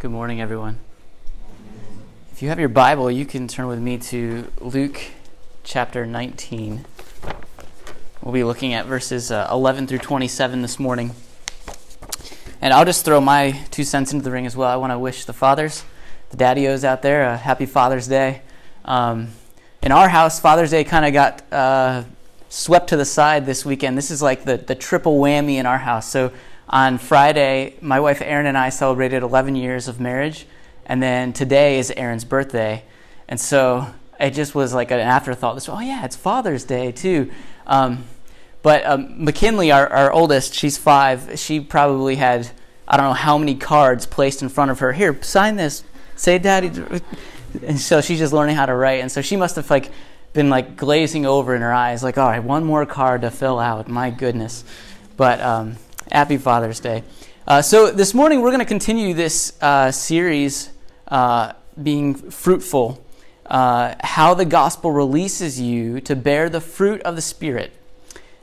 Good morning, everyone. If you have your Bible, you can turn with me to Luke chapter 19. We'll be looking at verses uh, 11 through 27 this morning. And I'll just throw my two cents into the ring as well. I want to wish the fathers, the daddios out there, a happy Father's Day. Um, in our house, Father's Day kind of got uh, swept to the side this weekend. This is like the, the triple whammy in our house. So on Friday, my wife Erin and I celebrated 11 years of marriage, and then today is Erin's birthday, and so it just was like an afterthought. This, oh yeah, it's Father's Day too. Um, but um, McKinley, our, our oldest, she's five. She probably had I don't know how many cards placed in front of her. Here, sign this. Say, Daddy. And so she's just learning how to write, and so she must have like been like glazing over in her eyes, like, all right, one more card to fill out. My goodness. But um, Happy Father's Day. Uh, so, this morning we're going to continue this uh, series, uh, Being Fruitful, uh, how the gospel releases you to bear the fruit of the Spirit.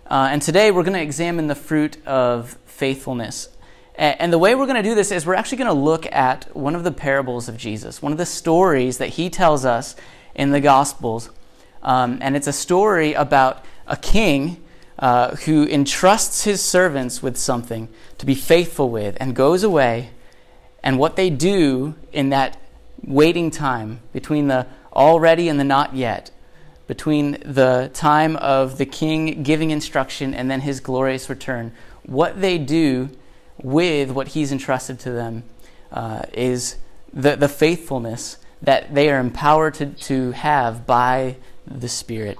Uh, and today we're going to examine the fruit of faithfulness. And the way we're going to do this is we're actually going to look at one of the parables of Jesus, one of the stories that he tells us in the Gospels. Um, and it's a story about a king uh, who entrusts his servants with something to be faithful with and goes away. And what they do in that waiting time between the already and the not yet, between the time of the king giving instruction and then his glorious return, what they do with what he's entrusted to them uh, is the, the faithfulness that they are empowered to, to have by the Spirit.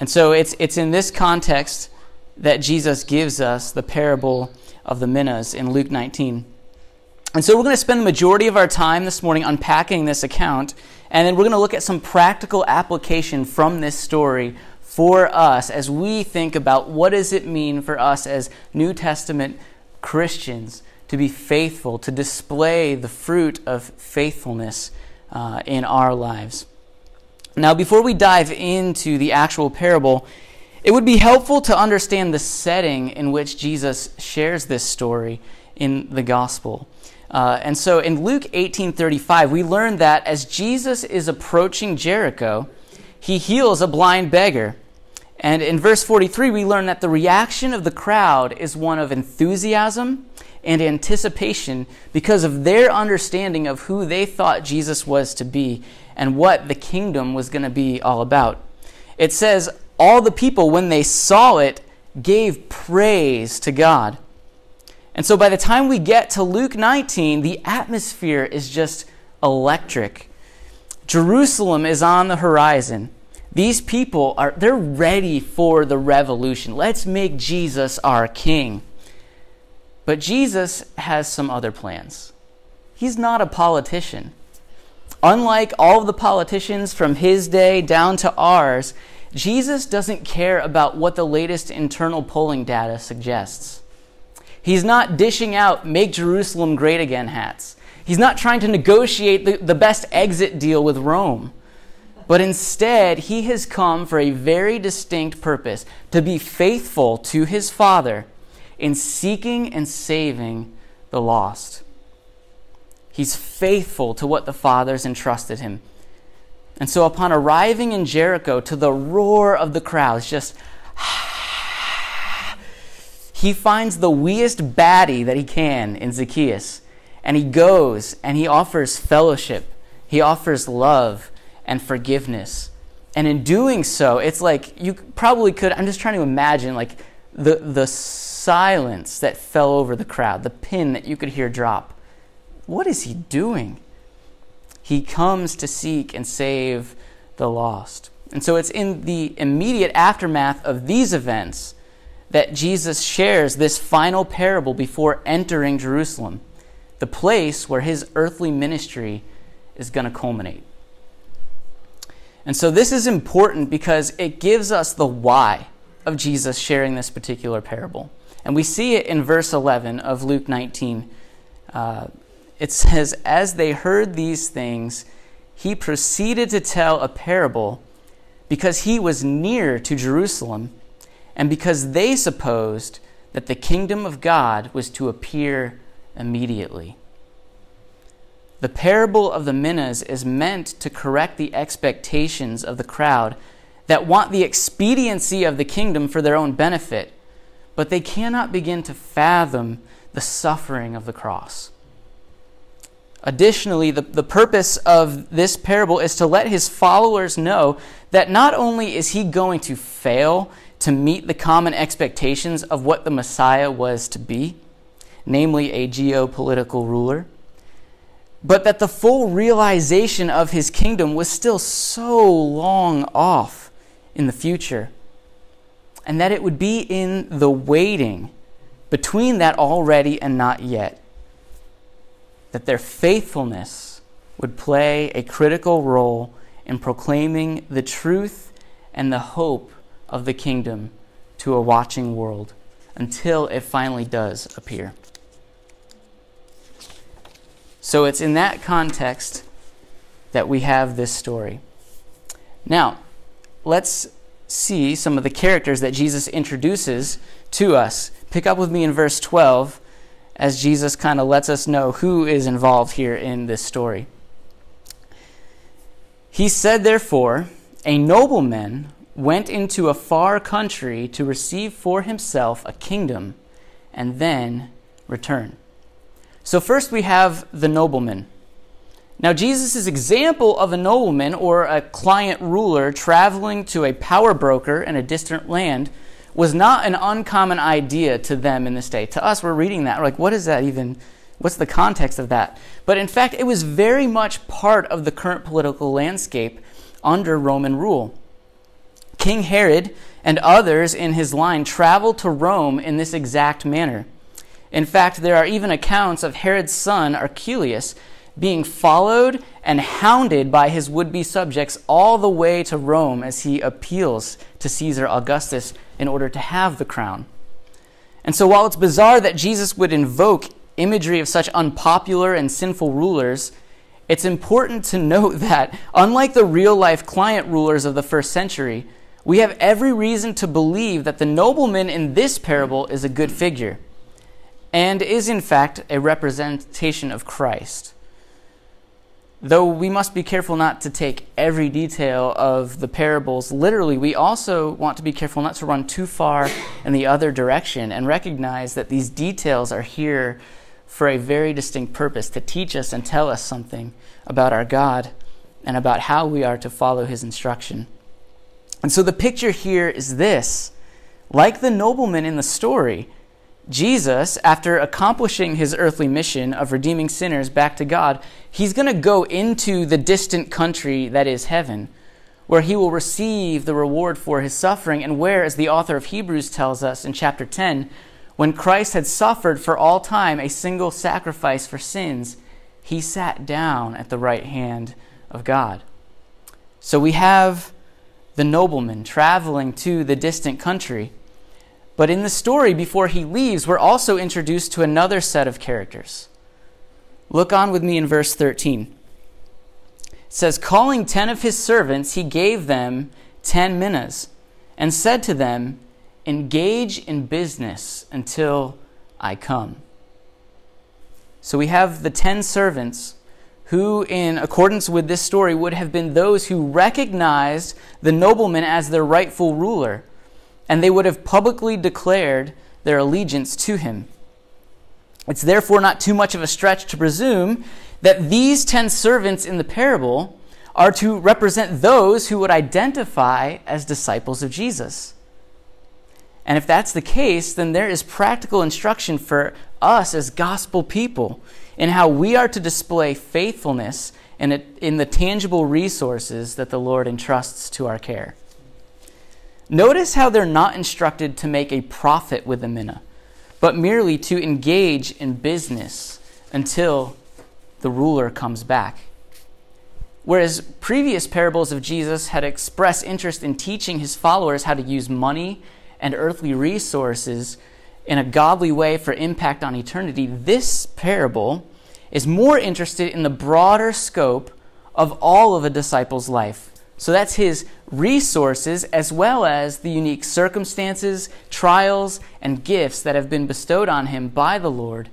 And so it's, it's in this context that Jesus gives us the parable of the minas in Luke 19. And so we're going to spend the majority of our time this morning unpacking this account, and then we're going to look at some practical application from this story for us as we think about what does it mean for us as New Testament Christians to be faithful, to display the fruit of faithfulness uh, in our lives. Now, before we dive into the actual parable, it would be helpful to understand the setting in which Jesus shares this story in the gospel. Uh, and so in Luke 18:35, we learn that as Jesus is approaching Jericho, he heals a blind beggar. And in verse 43, we learn that the reaction of the crowd is one of enthusiasm and anticipation because of their understanding of who they thought Jesus was to be and what the kingdom was going to be all about. It says, All the people, when they saw it, gave praise to God. And so by the time we get to Luke 19, the atmosphere is just electric. Jerusalem is on the horizon. These people are they're ready for the revolution. Let's make Jesus our king. But Jesus has some other plans. He's not a politician. Unlike all of the politicians from his day down to ours, Jesus doesn't care about what the latest internal polling data suggests. He's not dishing out make Jerusalem great again hats. He's not trying to negotiate the, the best exit deal with Rome. But instead, he has come for a very distinct purpose to be faithful to his Father in seeking and saving the lost. He's faithful to what the fathers entrusted him. And so, upon arriving in Jericho, to the roar of the crowds, just he finds the weest baddie that he can in Zacchaeus. And he goes and he offers fellowship, he offers love and forgiveness. And in doing so, it's like you probably could, I'm just trying to imagine like the, the silence that fell over the crowd, the pin that you could hear drop. What is he doing? He comes to seek and save the lost. And so it's in the immediate aftermath of these events that Jesus shares this final parable before entering Jerusalem, the place where his earthly ministry is going to culminate. And so this is important because it gives us the why of Jesus sharing this particular parable. And we see it in verse 11 of Luke 19. Uh, it says, As they heard these things, he proceeded to tell a parable because he was near to Jerusalem and because they supposed that the kingdom of God was to appear immediately. The parable of the minas is meant to correct the expectations of the crowd that want the expediency of the kingdom for their own benefit, but they cannot begin to fathom the suffering of the cross. Additionally, the, the purpose of this parable is to let his followers know that not only is he going to fail to meet the common expectations of what the Messiah was to be, namely a geopolitical ruler, but that the full realization of his kingdom was still so long off in the future, and that it would be in the waiting between that already and not yet that their faithfulness would play a critical role in proclaiming the truth and the hope of the kingdom to a watching world until it finally does appear. So it's in that context that we have this story. Now, let's see some of the characters that Jesus introduces to us. Pick up with me in verse 12 as Jesus kind of lets us know who is involved here in this story. He said, therefore, a nobleman went into a far country to receive for himself a kingdom and then return. So, first we have the nobleman. Now, Jesus' example of a nobleman or a client ruler traveling to a power broker in a distant land was not an uncommon idea to them in this day. To us, we're reading that. We're like, what is that even? What's the context of that? But in fact, it was very much part of the current political landscape under Roman rule. King Herod and others in his line traveled to Rome in this exact manner. In fact, there are even accounts of Herod's son, Archelaus, being followed and hounded by his would be subjects all the way to Rome as he appeals to Caesar Augustus in order to have the crown. And so, while it's bizarre that Jesus would invoke imagery of such unpopular and sinful rulers, it's important to note that, unlike the real life client rulers of the first century, we have every reason to believe that the nobleman in this parable is a good figure and is, in fact, a representation of Christ. Though we must be careful not to take every detail of the parables literally, we also want to be careful not to run too far in the other direction and recognize that these details are here for a very distinct purpose to teach us and tell us something about our God and about how we are to follow his instruction. And so the picture here is this like the nobleman in the story, Jesus, after accomplishing his earthly mission of redeeming sinners back to God, he's going to go into the distant country that is heaven, where he will receive the reward for his suffering, and where, as the author of Hebrews tells us in chapter 10, when Christ had suffered for all time a single sacrifice for sins, he sat down at the right hand of God. So we have the nobleman traveling to the distant country but in the story, before he leaves, we're also introduced to another set of characters. Look on with me in verse 13. It says, Calling ten of his servants, he gave them ten minas and said to them, Engage in business until I come. So we have the ten servants who, in accordance with this story, would have been those who recognized the nobleman as their rightful ruler and they would have publicly declared their allegiance to him. It's therefore not too much of a stretch to presume that these ten servants in the parable are to represent those who would identify as disciples of Jesus. And if that's the case, then there is practical instruction for us as gospel people in how we are to display faithfulness in, in the tangible resources that the Lord entrusts to our care. Notice how they're not instructed to make a profit with the mina, but merely to engage in business until the ruler comes back. Whereas previous parables of Jesus had expressed interest in teaching his followers how to use money and earthly resources in a godly way for impact on eternity, this parable is more interested in the broader scope of all of a disciple's life so that's his resources as well as the unique circumstances, trials, and gifts that have been bestowed on him by the Lord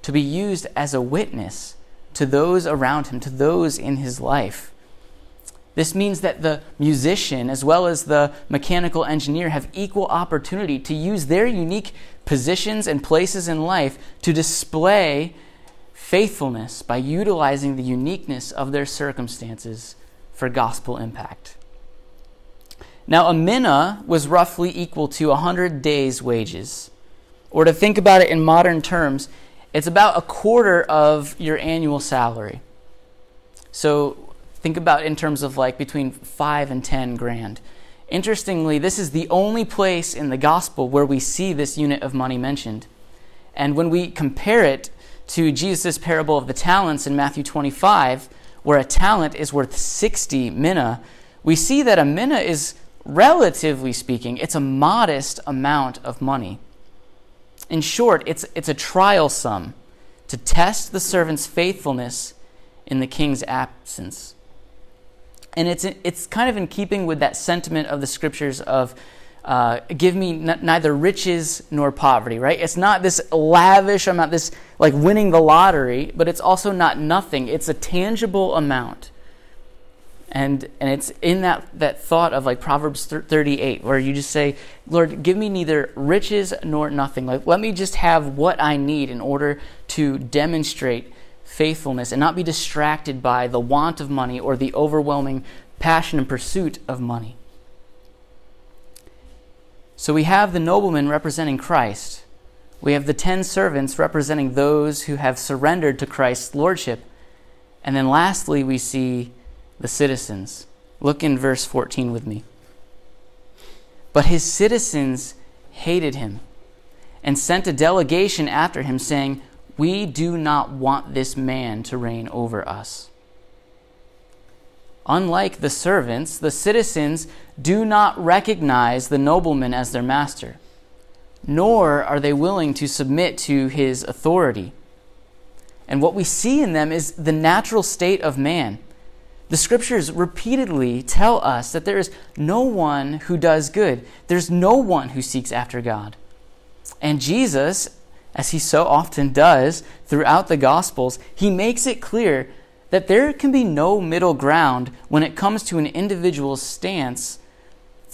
to be used as a witness to those around him, to those in his life. This means that the musician, as well as the mechanical engineer, have equal opportunity to use their unique positions and places in life to display faithfulness by utilizing the uniqueness of their circumstances for gospel impact. Now, a mina was roughly equal to 100 days' wages. Or to think about it in modern terms, it's about a quarter of your annual salary. So think about in terms of like between 5 and 10 grand. Interestingly, this is the only place in the gospel where we see this unit of money mentioned. And when we compare it to Jesus' parable of the talents in Matthew 25, where a talent is worth 60 mina, we see that a mina is, relatively speaking, it's a modest amount of money. In short, it's, it's a trial sum to test the servant's faithfulness in the king's absence. And it's, it's kind of in keeping with that sentiment of the scriptures of uh, give me n- neither riches nor poverty, right? It's not this lavish amount, this like winning the lottery, but it's also not nothing. It's a tangible amount. And, and it's in that, that thought of like Proverbs 38, where you just say, Lord, give me neither riches nor nothing. Like, let me just have what I need in order to demonstrate faithfulness and not be distracted by the want of money or the overwhelming passion and pursuit of money. So we have the nobleman representing Christ. We have the ten servants representing those who have surrendered to Christ's lordship. And then lastly, we see the citizens. Look in verse 14 with me. But his citizens hated him and sent a delegation after him, saying, We do not want this man to reign over us. Unlike the servants, the citizens do not recognize the nobleman as their master, nor are they willing to submit to his authority. And what we see in them is the natural state of man the scriptures repeatedly tell us that there is no one who does good, there's no one who seeks after God. And Jesus, as he so often does throughout the Gospels, he makes it clear that there can be no middle ground when it comes to an individual's stance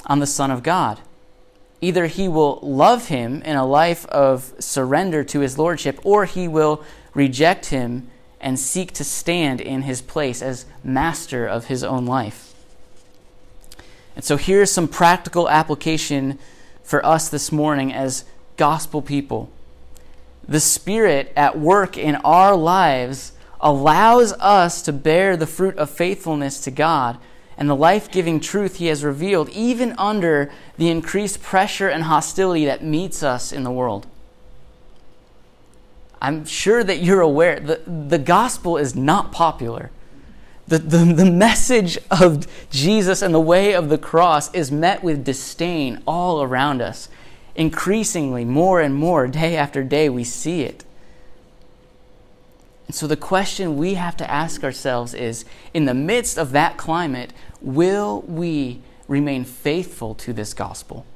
on the Son of God. Either he will love him in a life of surrender to his lordship, or he will reject him and seek to stand in his place as master of his own life. And so here's some practical application for us this morning as gospel people. The Spirit at work in our lives allows us to bear the fruit of faithfulness to God and the life giving truth He has revealed, even under the increased pressure and hostility that meets us in the world. I'm sure that you're aware the, the gospel is not popular. The, the, the message of Jesus and the way of the cross is met with disdain all around us. Increasingly, more and more, day after day, we see it. So the question we have to ask ourselves is in the midst of that climate, will we remain faithful to this gospel?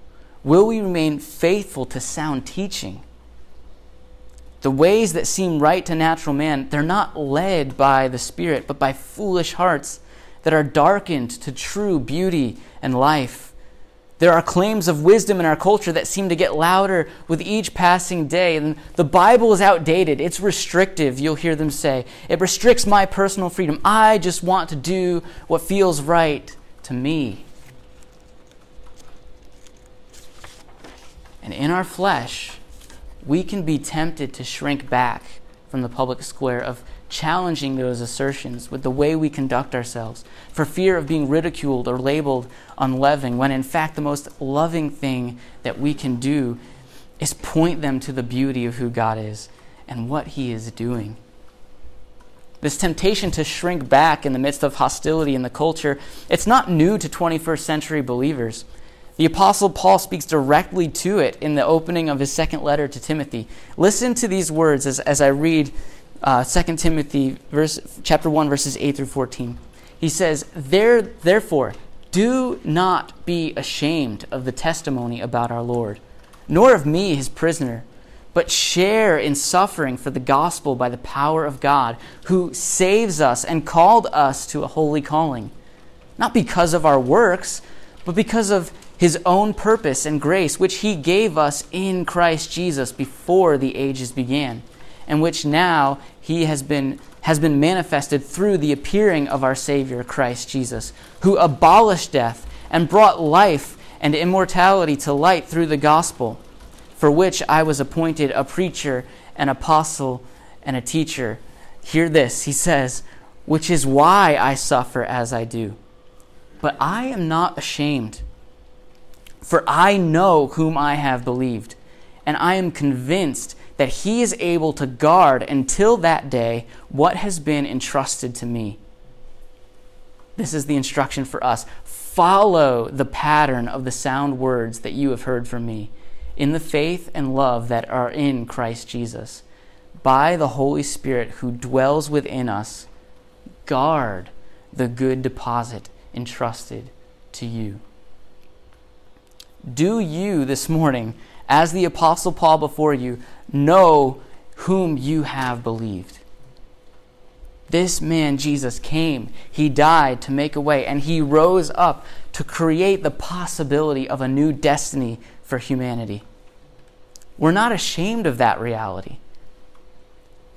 Will we remain faithful to sound teaching? The ways that seem right to natural man, they're not led by the Spirit, but by foolish hearts that are darkened to true beauty and life. There are claims of wisdom in our culture that seem to get louder with each passing day. And the Bible is outdated. It's restrictive, you'll hear them say. It restricts my personal freedom. I just want to do what feels right to me. And in our flesh, we can be tempted to shrink back from the public square of challenging those assertions with the way we conduct ourselves for fear of being ridiculed or labeled unloving, when in fact the most loving thing that we can do is point them to the beauty of who God is and what He is doing. This temptation to shrink back in the midst of hostility in the culture, it's not new to 21st century believers. The Apostle Paul speaks directly to it in the opening of his second letter to Timothy. Listen to these words as, as I read uh, 2 Timothy verse, chapter 1, verses 8 through 14. He says, there, Therefore, do not be ashamed of the testimony about our Lord, nor of me, his prisoner, but share in suffering for the gospel by the power of God, who saves us and called us to a holy calling. Not because of our works, but because of his own purpose and grace, which he gave us in Christ Jesus before the ages began, and which now he has been, has been manifested through the appearing of our Savior, Christ Jesus, who abolished death and brought life and immortality to light through the gospel, for which I was appointed a preacher, an apostle, and a teacher. Hear this, he says, which is why I suffer as I do. But I am not ashamed for I know whom I have believed, and I am convinced that he is able to guard until that day what has been entrusted to me. This is the instruction for us. Follow the pattern of the sound words that you have heard from me in the faith and love that are in Christ Jesus. By the Holy Spirit who dwells within us, guard the good deposit entrusted to you. Do you this morning, as the Apostle Paul before you, know whom you have believed? This man, Jesus, came. He died to make a way, and he rose up to create the possibility of a new destiny for humanity. We're not ashamed of that reality.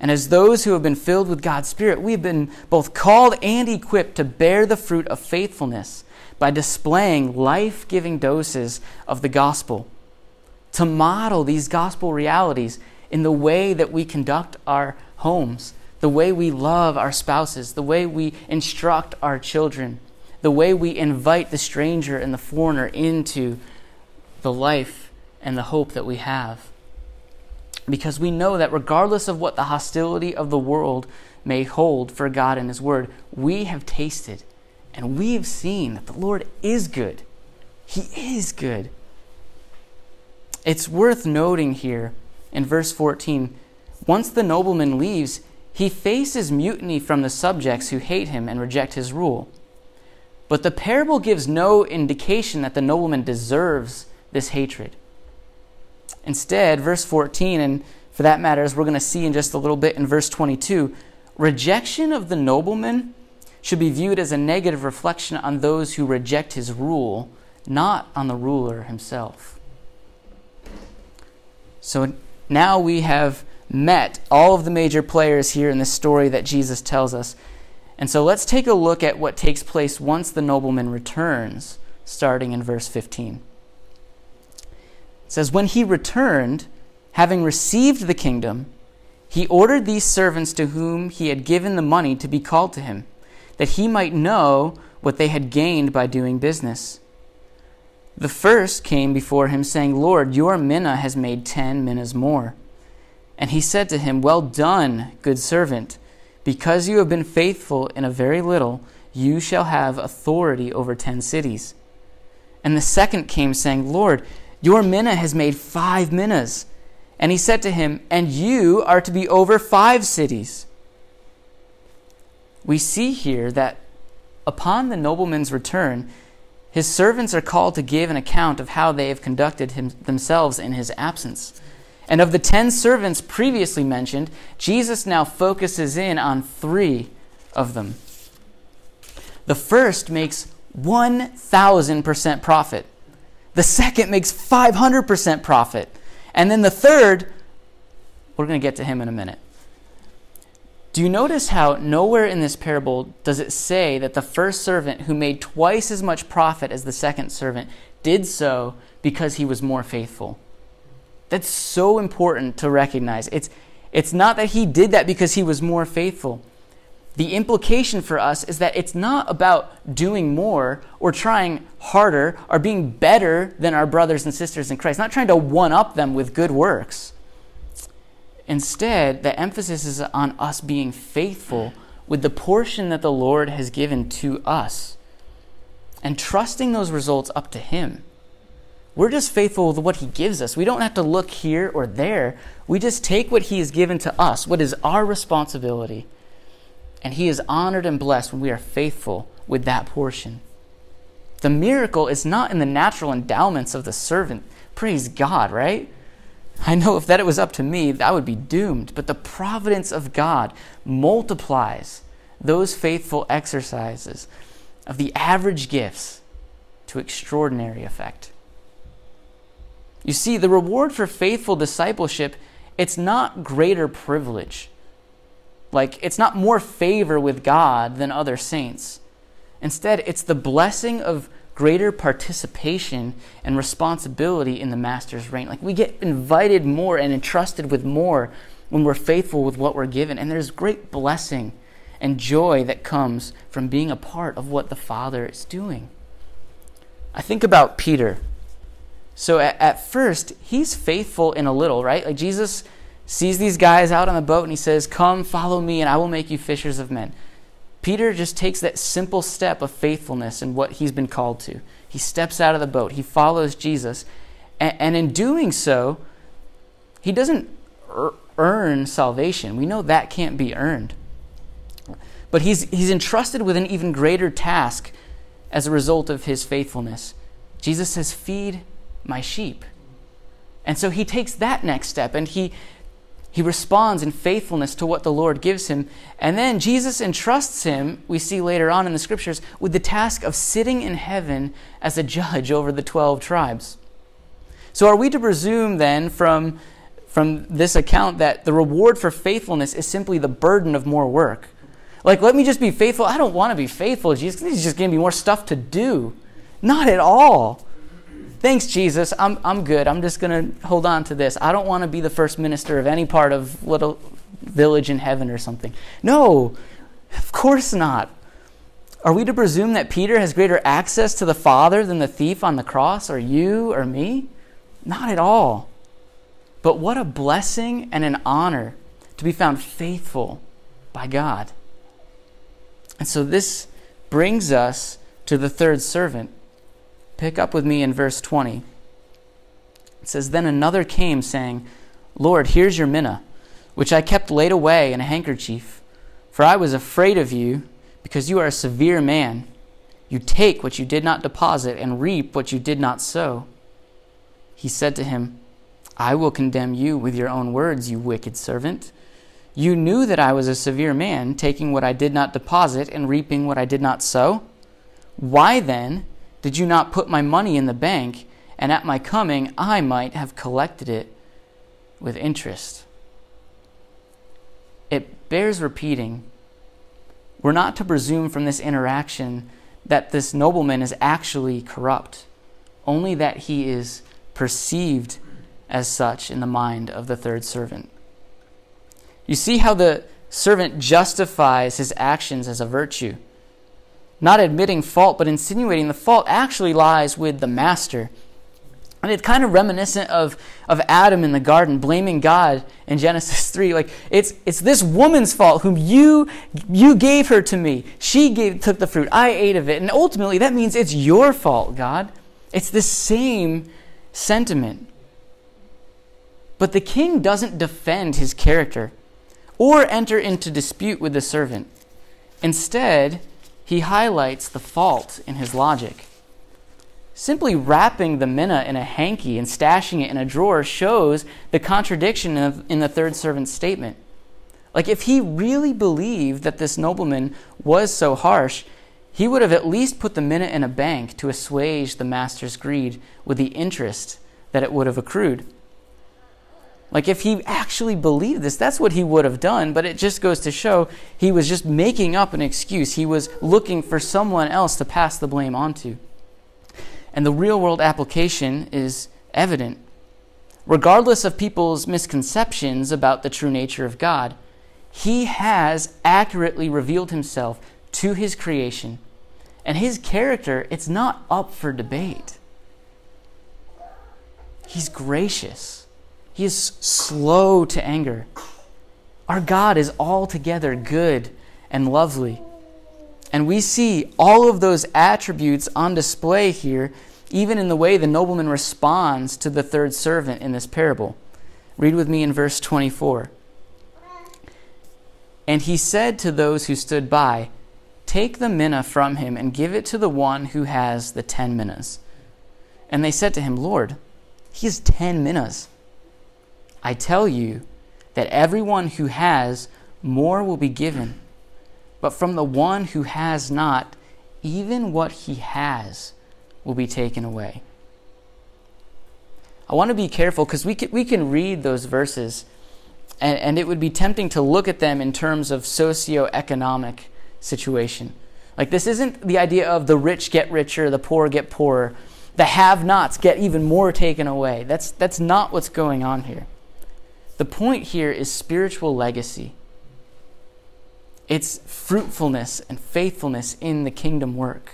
And as those who have been filled with God's Spirit, we've been both called and equipped to bear the fruit of faithfulness by displaying life giving doses of the gospel, to model these gospel realities in the way that we conduct our homes, the way we love our spouses, the way we instruct our children, the way we invite the stranger and the foreigner into the life and the hope that we have. Because we know that regardless of what the hostility of the world may hold for God and His Word, we have tasted and we've seen that the Lord is good. He is good. It's worth noting here in verse 14 once the nobleman leaves, he faces mutiny from the subjects who hate him and reject his rule. But the parable gives no indication that the nobleman deserves this hatred. Instead, verse 14, and for that matter, as we're going to see in just a little bit in verse 22, rejection of the nobleman should be viewed as a negative reflection on those who reject his rule, not on the ruler himself. So now we have met all of the major players here in this story that Jesus tells us. And so let's take a look at what takes place once the nobleman returns, starting in verse 15. It says, When he returned, having received the kingdom, he ordered these servants to whom he had given the money to be called to him that he might know what they had gained by doing business. The first came before him, saying, Lord, your mina has made ten minas more. And he said to him, Well done, good servant. Because you have been faithful in a very little, you shall have authority over ten cities. And the second came, saying, Lord, your mina has made five minas. And he said to him, And you are to be over five cities we see here that upon the nobleman's return, his servants are called to give an account of how they have conducted him, themselves in his absence. And of the ten servants previously mentioned, Jesus now focuses in on three of them. The first makes 1,000% profit, the second makes 500% profit, and then the third, we're going to get to him in a minute. Do you notice how nowhere in this parable does it say that the first servant who made twice as much profit as the second servant did so because he was more faithful? That's so important to recognize. It's, it's not that he did that because he was more faithful. The implication for us is that it's not about doing more or trying harder or being better than our brothers and sisters in Christ, not trying to one up them with good works. Instead, the emphasis is on us being faithful with the portion that the Lord has given to us and trusting those results up to Him. We're just faithful with what He gives us. We don't have to look here or there. We just take what He has given to us, what is our responsibility. And He is honored and blessed when we are faithful with that portion. The miracle is not in the natural endowments of the servant. Praise God, right? I know if that was up to me, I would be doomed. But the providence of God multiplies those faithful exercises of the average gifts to extraordinary effect. You see, the reward for faithful discipleship, it's not greater privilege. Like, it's not more favor with God than other saints. Instead, it's the blessing of greater participation and responsibility in the master's reign. Like, we get invited more and entrusted with more when we're faithful with what we're given. And there's great blessing and joy that comes from being a part of what the Father is doing. I think about Peter. So at, at, first, he's faithful in a little, right? Like Jesus sees these guys out on the boat and he says, Come, follow me, and I will make you fishers of men. Peter just takes that simple step of faithfulness in what he's been called to. He steps out of the boat, he follows Jesus, and, and in doing so, he doesn't earn salvation. We know that can't be earned. But he's, he's entrusted with an even greater task as a result of his faithfulness. Jesus says, Feed my sheep. And so he takes that next step and he, he responds in faithfulness to what the Lord gives him. And then Jesus entrusts him, we see later on in the scriptures, with the task of sitting in heaven as a judge over the 12 tribes. So are we to presume then from, from this account that the reward for faithfulness is simply the burden of more work? Like, let me just be faithful. I don't want to be faithful, Jesus. He's just giving me more stuff to do. Not at all. Thanks, Jesus. I'm, I'm good. I'm just going to hold on to this. I don't want to be the first minister of any part of little village in heaven or something. No, of course not. Are we to presume that Peter has greater access to the Father than the thief on the cross, or you, or me? Not at all. But what a blessing and an honor to be found faithful by God. And so this brings us to the third servant. Pick up with me in verse 20. It says, Then another came, saying, Lord, here's your mina, which I kept laid away in a handkerchief. For I was afraid of you, because you are a severe man. You take what you did not deposit, and reap what you did not sow. He said to him, I will condemn you with your own words, you wicked servant. You knew that I was a severe man, taking what I did not deposit and reaping what I did not sow. Why then did you not put my money in the bank, and at my coming I might have collected it with interest? It bears repeating. We're not to presume from this interaction that this nobleman is actually corrupt, only that he is perceived as such in the mind of the third servant. You see how the servant justifies his actions as a virtue. Not admitting fault, but insinuating the fault actually lies with the master. And it's kind of reminiscent of, of Adam in the garden blaming God in Genesis 3. Like, it's, it's this woman's fault whom you, you gave her to me. She gave, took the fruit. I ate of it. And ultimately, that means it's your fault, God. It's the same sentiment. But the king doesn't defend his character or enter into dispute with the servant. Instead, he highlights the fault in his logic. Simply wrapping the mina in a hanky and stashing it in a drawer shows the contradiction in the third servant's statement. Like, if he really believed that this nobleman was so harsh, he would have at least put the mina in a bank to assuage the master's greed with the interest that it would have accrued. Like, if he actually believed this, that's what he would have done, but it just goes to show he was just making up an excuse. He was looking for someone else to pass the blame onto. And the real world application is evident. Regardless of people's misconceptions about the true nature of God, he has accurately revealed himself to his creation. And his character, it's not up for debate. He's gracious. He is slow to anger. Our God is altogether good and lovely. And we see all of those attributes on display here, even in the way the nobleman responds to the third servant in this parable. Read with me in verse 24. And he said to those who stood by, Take the mina from him and give it to the one who has the ten minas. And they said to him, Lord, he has ten minas. I tell you that everyone who has, more will be given. But from the one who has not, even what he has will be taken away. I want to be careful because we can, we can read those verses and, and it would be tempting to look at them in terms of socioeconomic situation. Like, this isn't the idea of the rich get richer, the poor get poorer, the have nots get even more taken away. That's, that's not what's going on here. The point here is spiritual legacy. It's fruitfulness and faithfulness in the kingdom work.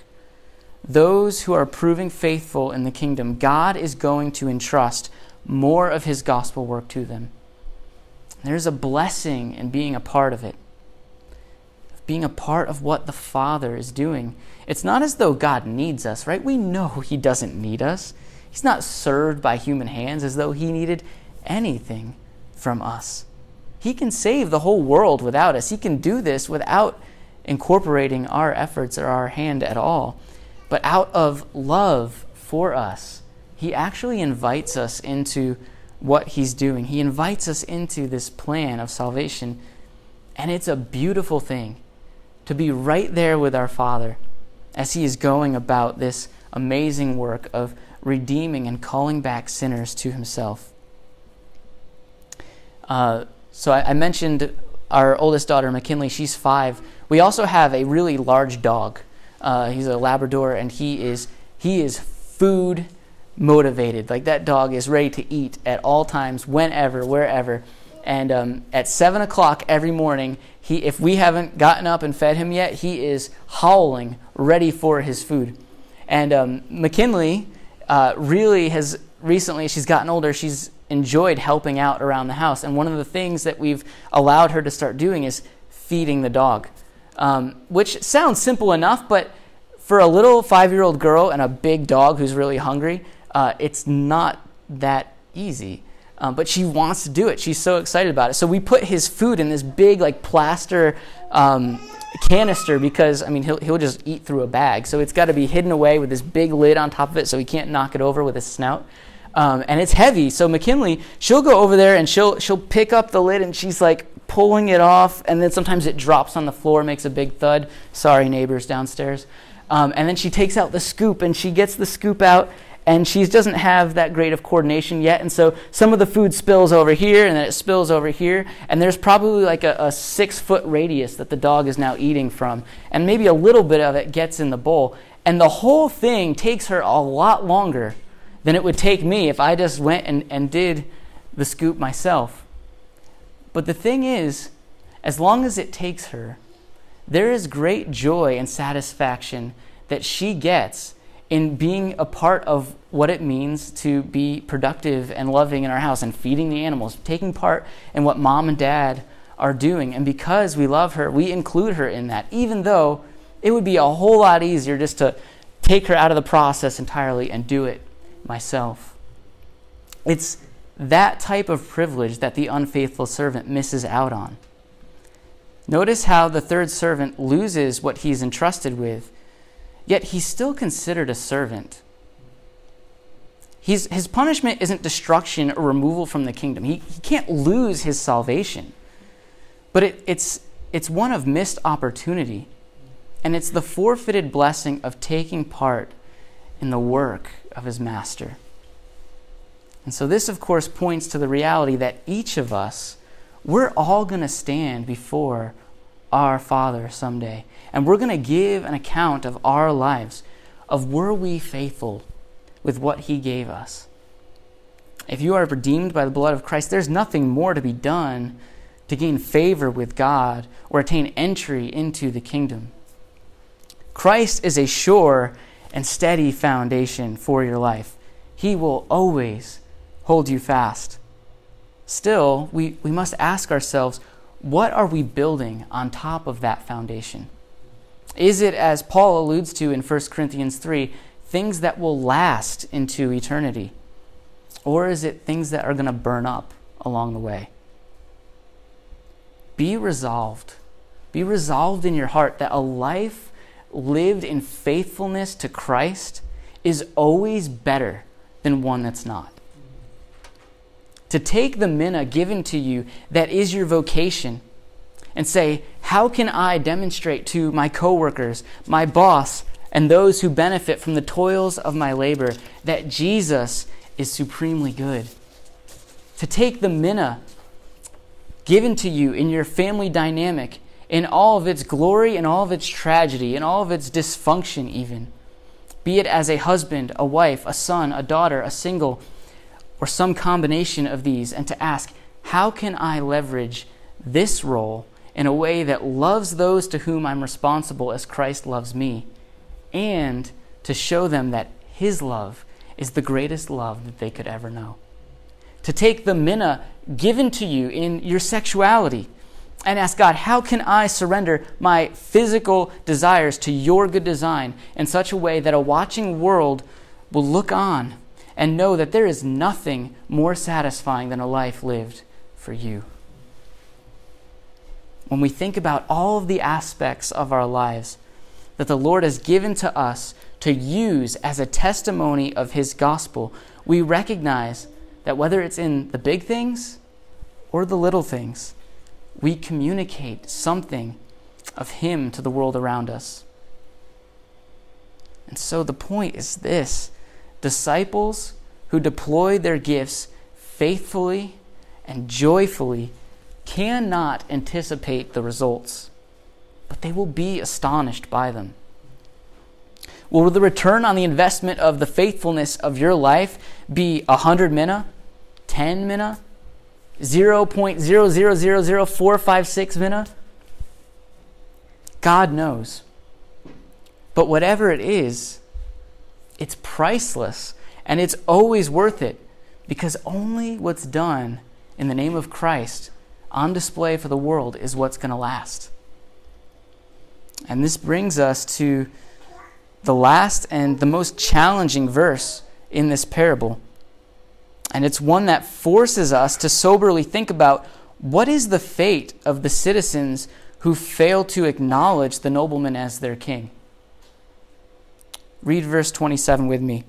Those who are proving faithful in the kingdom, God is going to entrust more of his gospel work to them. There's a blessing in being a part of it, of being a part of what the Father is doing. It's not as though God needs us, right? We know He doesn't need us. He's not served by human hands as though He needed anything from us. He can save the whole world without us. He can do this without incorporating our efforts or our hand at all. But out of love for us, He actually invites us into what He's doing. He invites us into this plan of salvation. And it's a beautiful thing to be right there with our Father as He is going about this amazing work of redeeming and calling back sinners to Himself. Uh, so I, I mentioned our oldest daughter, McKinley. She's five. We also have a really large dog. Uh, he's a Labrador, and he is he is food motivated. Like that dog is ready to eat at all times, whenever, wherever. And um, at seven o'clock every morning, he if we haven't gotten up and fed him yet, he is howling, ready for his food. And um, McKinley uh, really has recently. She's gotten older. She's enjoyed helping out around the house. And one of the things that we've allowed her to start doing is feeding the dog, um, which sounds simple enough, but for a little five year old girl and a big dog who's really hungry, uh, it's not that easy. Um, but she wants to do it. She's so excited about it. So we put his food in this big, like, plaster um, canister because, I mean, he'll, he'll just eat through a bag. So it's got to be hidden away with this big lid on top of it so he can't knock it over with his snout. Um, and it's heavy. So McKinley, she'll go over there and she'll she'll pick up the lid and she's like pulling it off, and then sometimes it drops on the floor, makes a big thud. Sorry, neighbors downstairs. Um, and then she takes out the scoop and she gets the scoop out and she doesn't have that great of coordination yet. And so some of the food spills over here and then it spills over here. And there's probably like a, a six foot radius that the dog is now eating from. And maybe a little bit of it gets in the bowl. And the whole thing takes her a lot longer than it would take me if I just went and, and did the scoop myself. But the thing is, as long as it takes her, there is great joy and satisfaction that she gets in being a part of what it means to be productive and loving in our house and feeding the animals, taking part in what mom and dad are doing. And because we love her, we include her in that, even though it would be a whole lot easier just to take her out of the process entirely and do it myself. It's that type of privilege that the unfaithful servant misses out on. Notice how the third servant loses what he's entrusted with yet he's still considered a servant. He's, his punishment isn't destruction or removal from the kingdom. He, he can't lose his salvation. But it, it's, it's one of missed opportunity. And it's the forfeited blessing of taking part in the work of his master. And so, this, of course, points to the reality that each of us, we're all going to stand before our Father someday. And we're going to give an account of our lives, of were we faithful with what He gave us. If you are redeemed by the blood of Christ, there's nothing more to be done to gain favor with God or attain entry into the kingdom. Christ is a sure and steady foundation for your life. He will always hold you fast. Still, we, we must ask ourselves what are we building on top of that foundation? Is it, as Paul alludes to in 1 Corinthians 3, things that will last into eternity? Or is it things that are going to burn up along the way? Be resolved. Be resolved in your heart that a life lived in faithfulness to Christ is always better than one that's not. to take the mina given to you that is your vocation and say, How can I demonstrate to my coworkers, my boss, and those who benefit from the toils of my labor that Jesus is supremely good? To take the mina given to you in your family dynamic, in all of its glory and all of its tragedy, in all of its dysfunction, even, be it as a husband, a wife, a son, a daughter, a single, or some combination of these, and to ask, how can I leverage this role in a way that loves those to whom I'm responsible as Christ loves me, and to show them that His love is the greatest love that they could ever know. To take the mina given to you in your sexuality and ask God, how can I surrender my physical desires to your good design in such a way that a watching world will look on and know that there is nothing more satisfying than a life lived for you? when we think about all of the aspects of our lives that the Lord has given to us to use as a testimony of His gospel, we recognize that whether it's in the big things or the little things, we communicate something of Him to the world around us. And so the point is this disciples who deploy their gifts faithfully and joyfully cannot anticipate the results, but they will be astonished by them. Will the return on the investment of the faithfulness of your life be 100 mina, 10 mina, 0.0000456 mina? God knows. But whatever it is, it's priceless and it's always worth it because only what's done in the name of Christ on display for the world is what's going to last. And this brings us to the last and the most challenging verse in this parable. And it's one that forces us to soberly think about what is the fate of the citizens who fail to acknowledge the nobleman as their king. Read verse 27 with me.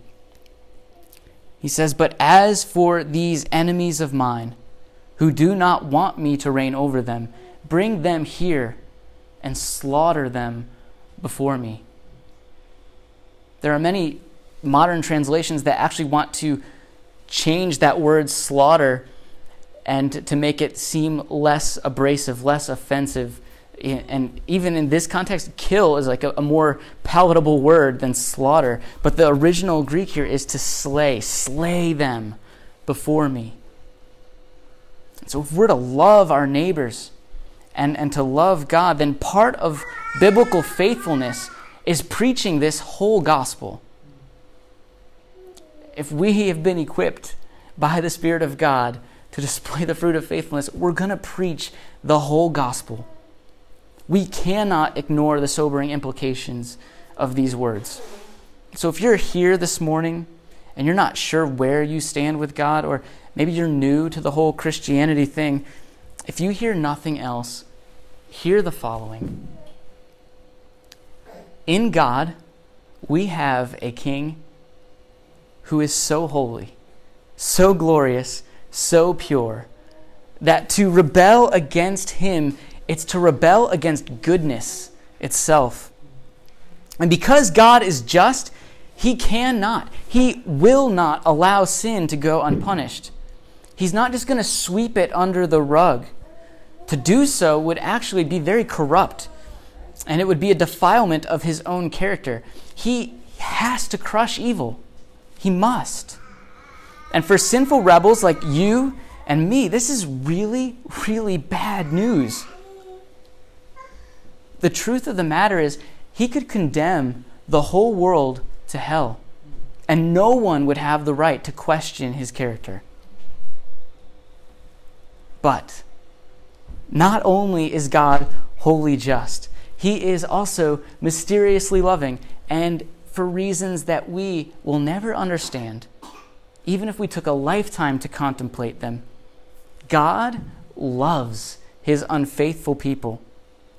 He says, But as for these enemies of mine, who do not want me to reign over them. Bring them here and slaughter them before me. There are many modern translations that actually want to change that word slaughter and to make it seem less abrasive, less offensive. And even in this context, kill is like a, a, more palatable word than slaughter. But the original Greek here is to slay, slay them before me. So if we're to love our neighbors and, and to love God, then part of biblical faithfulness is preaching this whole gospel. If we have been equipped by the Spirit of God to display the fruit of faithfulness, we're going to preach the whole gospel. We cannot ignore the sobering implications of these words. So if you're here this morning and you're not sure where you stand with God, or maybe you're new to the whole Christianity thing, if you hear nothing else, hear the following In God, we have a King who is so holy, so glorious, so pure, that to rebel against him, it's to rebel against goodness itself. And because God is just, he cannot, he will not allow sin to go unpunished. He's not just going to sweep it under the rug. To do so would actually be very corrupt, and it would be a defilement of his own character. He has to crush evil. He must. And for sinful rebels like you and me, this is really, really bad news. The truth of the matter is, he could condemn the whole world to hell, and no one would have the right to question his character. But not only is God wholly just, he is also mysteriously loving, and for reasons that we will never understand, even if we took a lifetime to contemplate them. God loves his unfaithful people,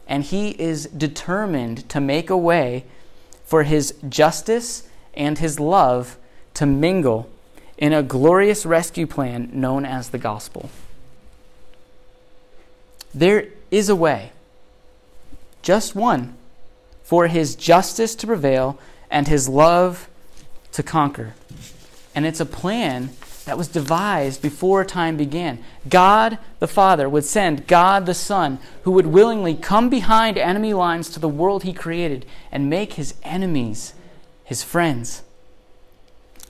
and he is determined to make a way for his justice and his love to mingle in a glorious rescue plan known as the gospel. There is a way, just one, for his justice to prevail and his love to conquer. And it's a plan that was devised before time began. God the Father would send God the Son, who would willingly come behind enemy lines to the world he created and make his enemies his friends.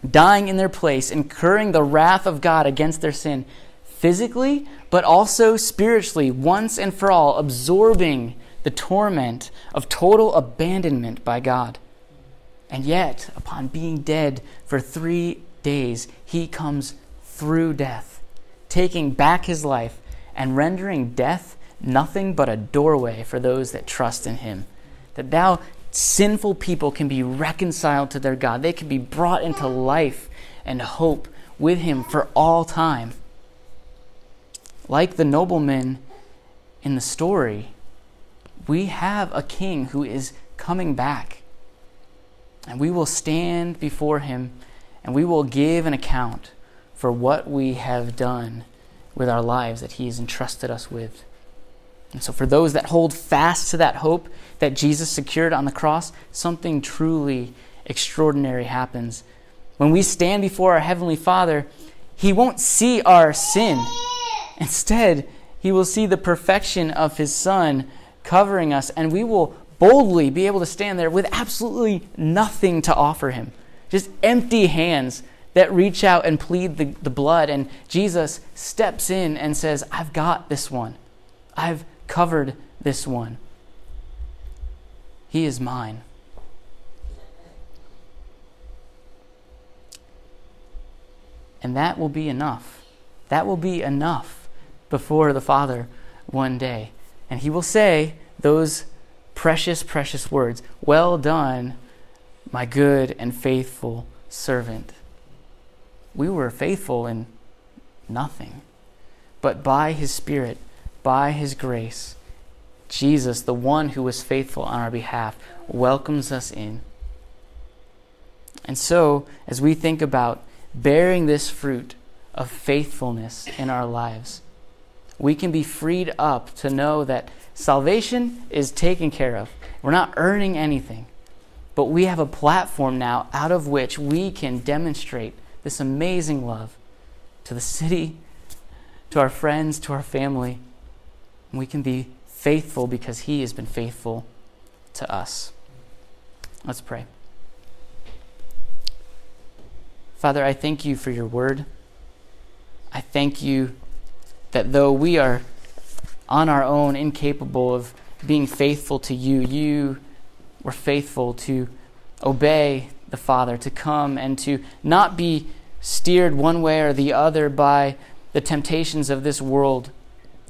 Dying in their place, incurring the wrath of God against their sin, physically, but also spiritually, once and for all, absorbing the torment of total abandonment by God. And yet, upon being dead for three days, he comes through death, taking back his life and rendering death nothing but a doorway for those that trust in him. That thou, sinful people, can be reconciled to their God. They can be brought into life and hope with him for all time. Like the nobleman in the story, we have a king who is coming back. And we will stand before him and we will give an account for what we have done with our lives that He has entrusted us with. And so, for those that hold fast to that hope that Jesus secured on the cross, something truly extraordinary happens. When we stand before our Heavenly Father, He won't see our sin. Instead, He will see the perfection of His Son covering us, and we will boldly be able to stand there with absolutely nothing to offer Him just empty hands that reach out and plead the, the blood. And Jesus steps in and says, I've got this one. I've covered this one. He is mine. And that will be enough. That will be enough before the Father one day. And He will say those precious, precious words Well done, my good and faithful servant. We were faithful in nothing, but by his Spirit, by his grace, Jesus, the one who was faithful on our behalf, welcomes us in. And so, as we think about bearing this fruit of faithfulness in our lives, we can be freed up to know that salvation is taken care of. We're not earning anything. But we have a platform now out of which we can demonstrate this amazing love to the city, to our friends, to our family. We can be faithful because He has been faithful to us. Let's pray. Father, I thank you for your word. I thank you that though we are on our own incapable of being faithful to you, you were faithful to obey the Father, to come and to not be steered one way or the other by the temptations of this world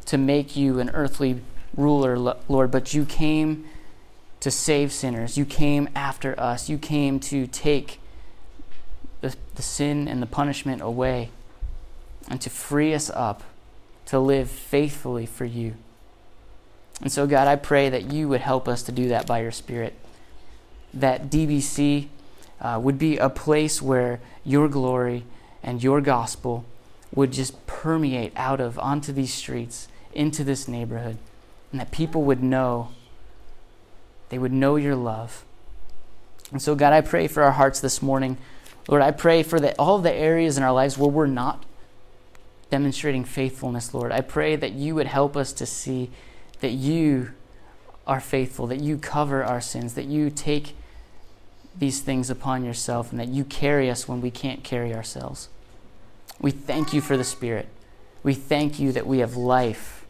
to make you an earthly ruler, Lord, but you came to save sinners. You came after us. You came to take the, the sin and the punishment away and to free us up to live faithfully for you. And so, God, I pray that you would help us to do that by your Spirit. That DBC uh, would be a place where your glory and your gospel would just permeate out of onto these streets, into this neighborhood, and that people would know, they would know your love. And so, God, I pray for our hearts this morning. Lord, I pray for the, all the areas in our lives where we're not demonstrating faithfulness, Lord. I pray that you would help us to see that you are faithful, that you cover our sins, that you take these things upon yourself, and that you carry us when we can't carry ourselves. We thank you for the Spirit. We thank you that we have life.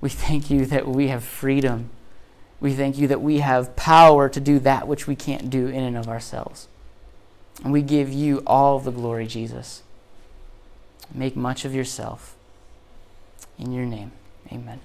We thank you that we have freedom. We thank you that we have power to do that which we can't do in and of ourselves. And we give you all the glory, Jesus. Make much of yourself. In your name, amen.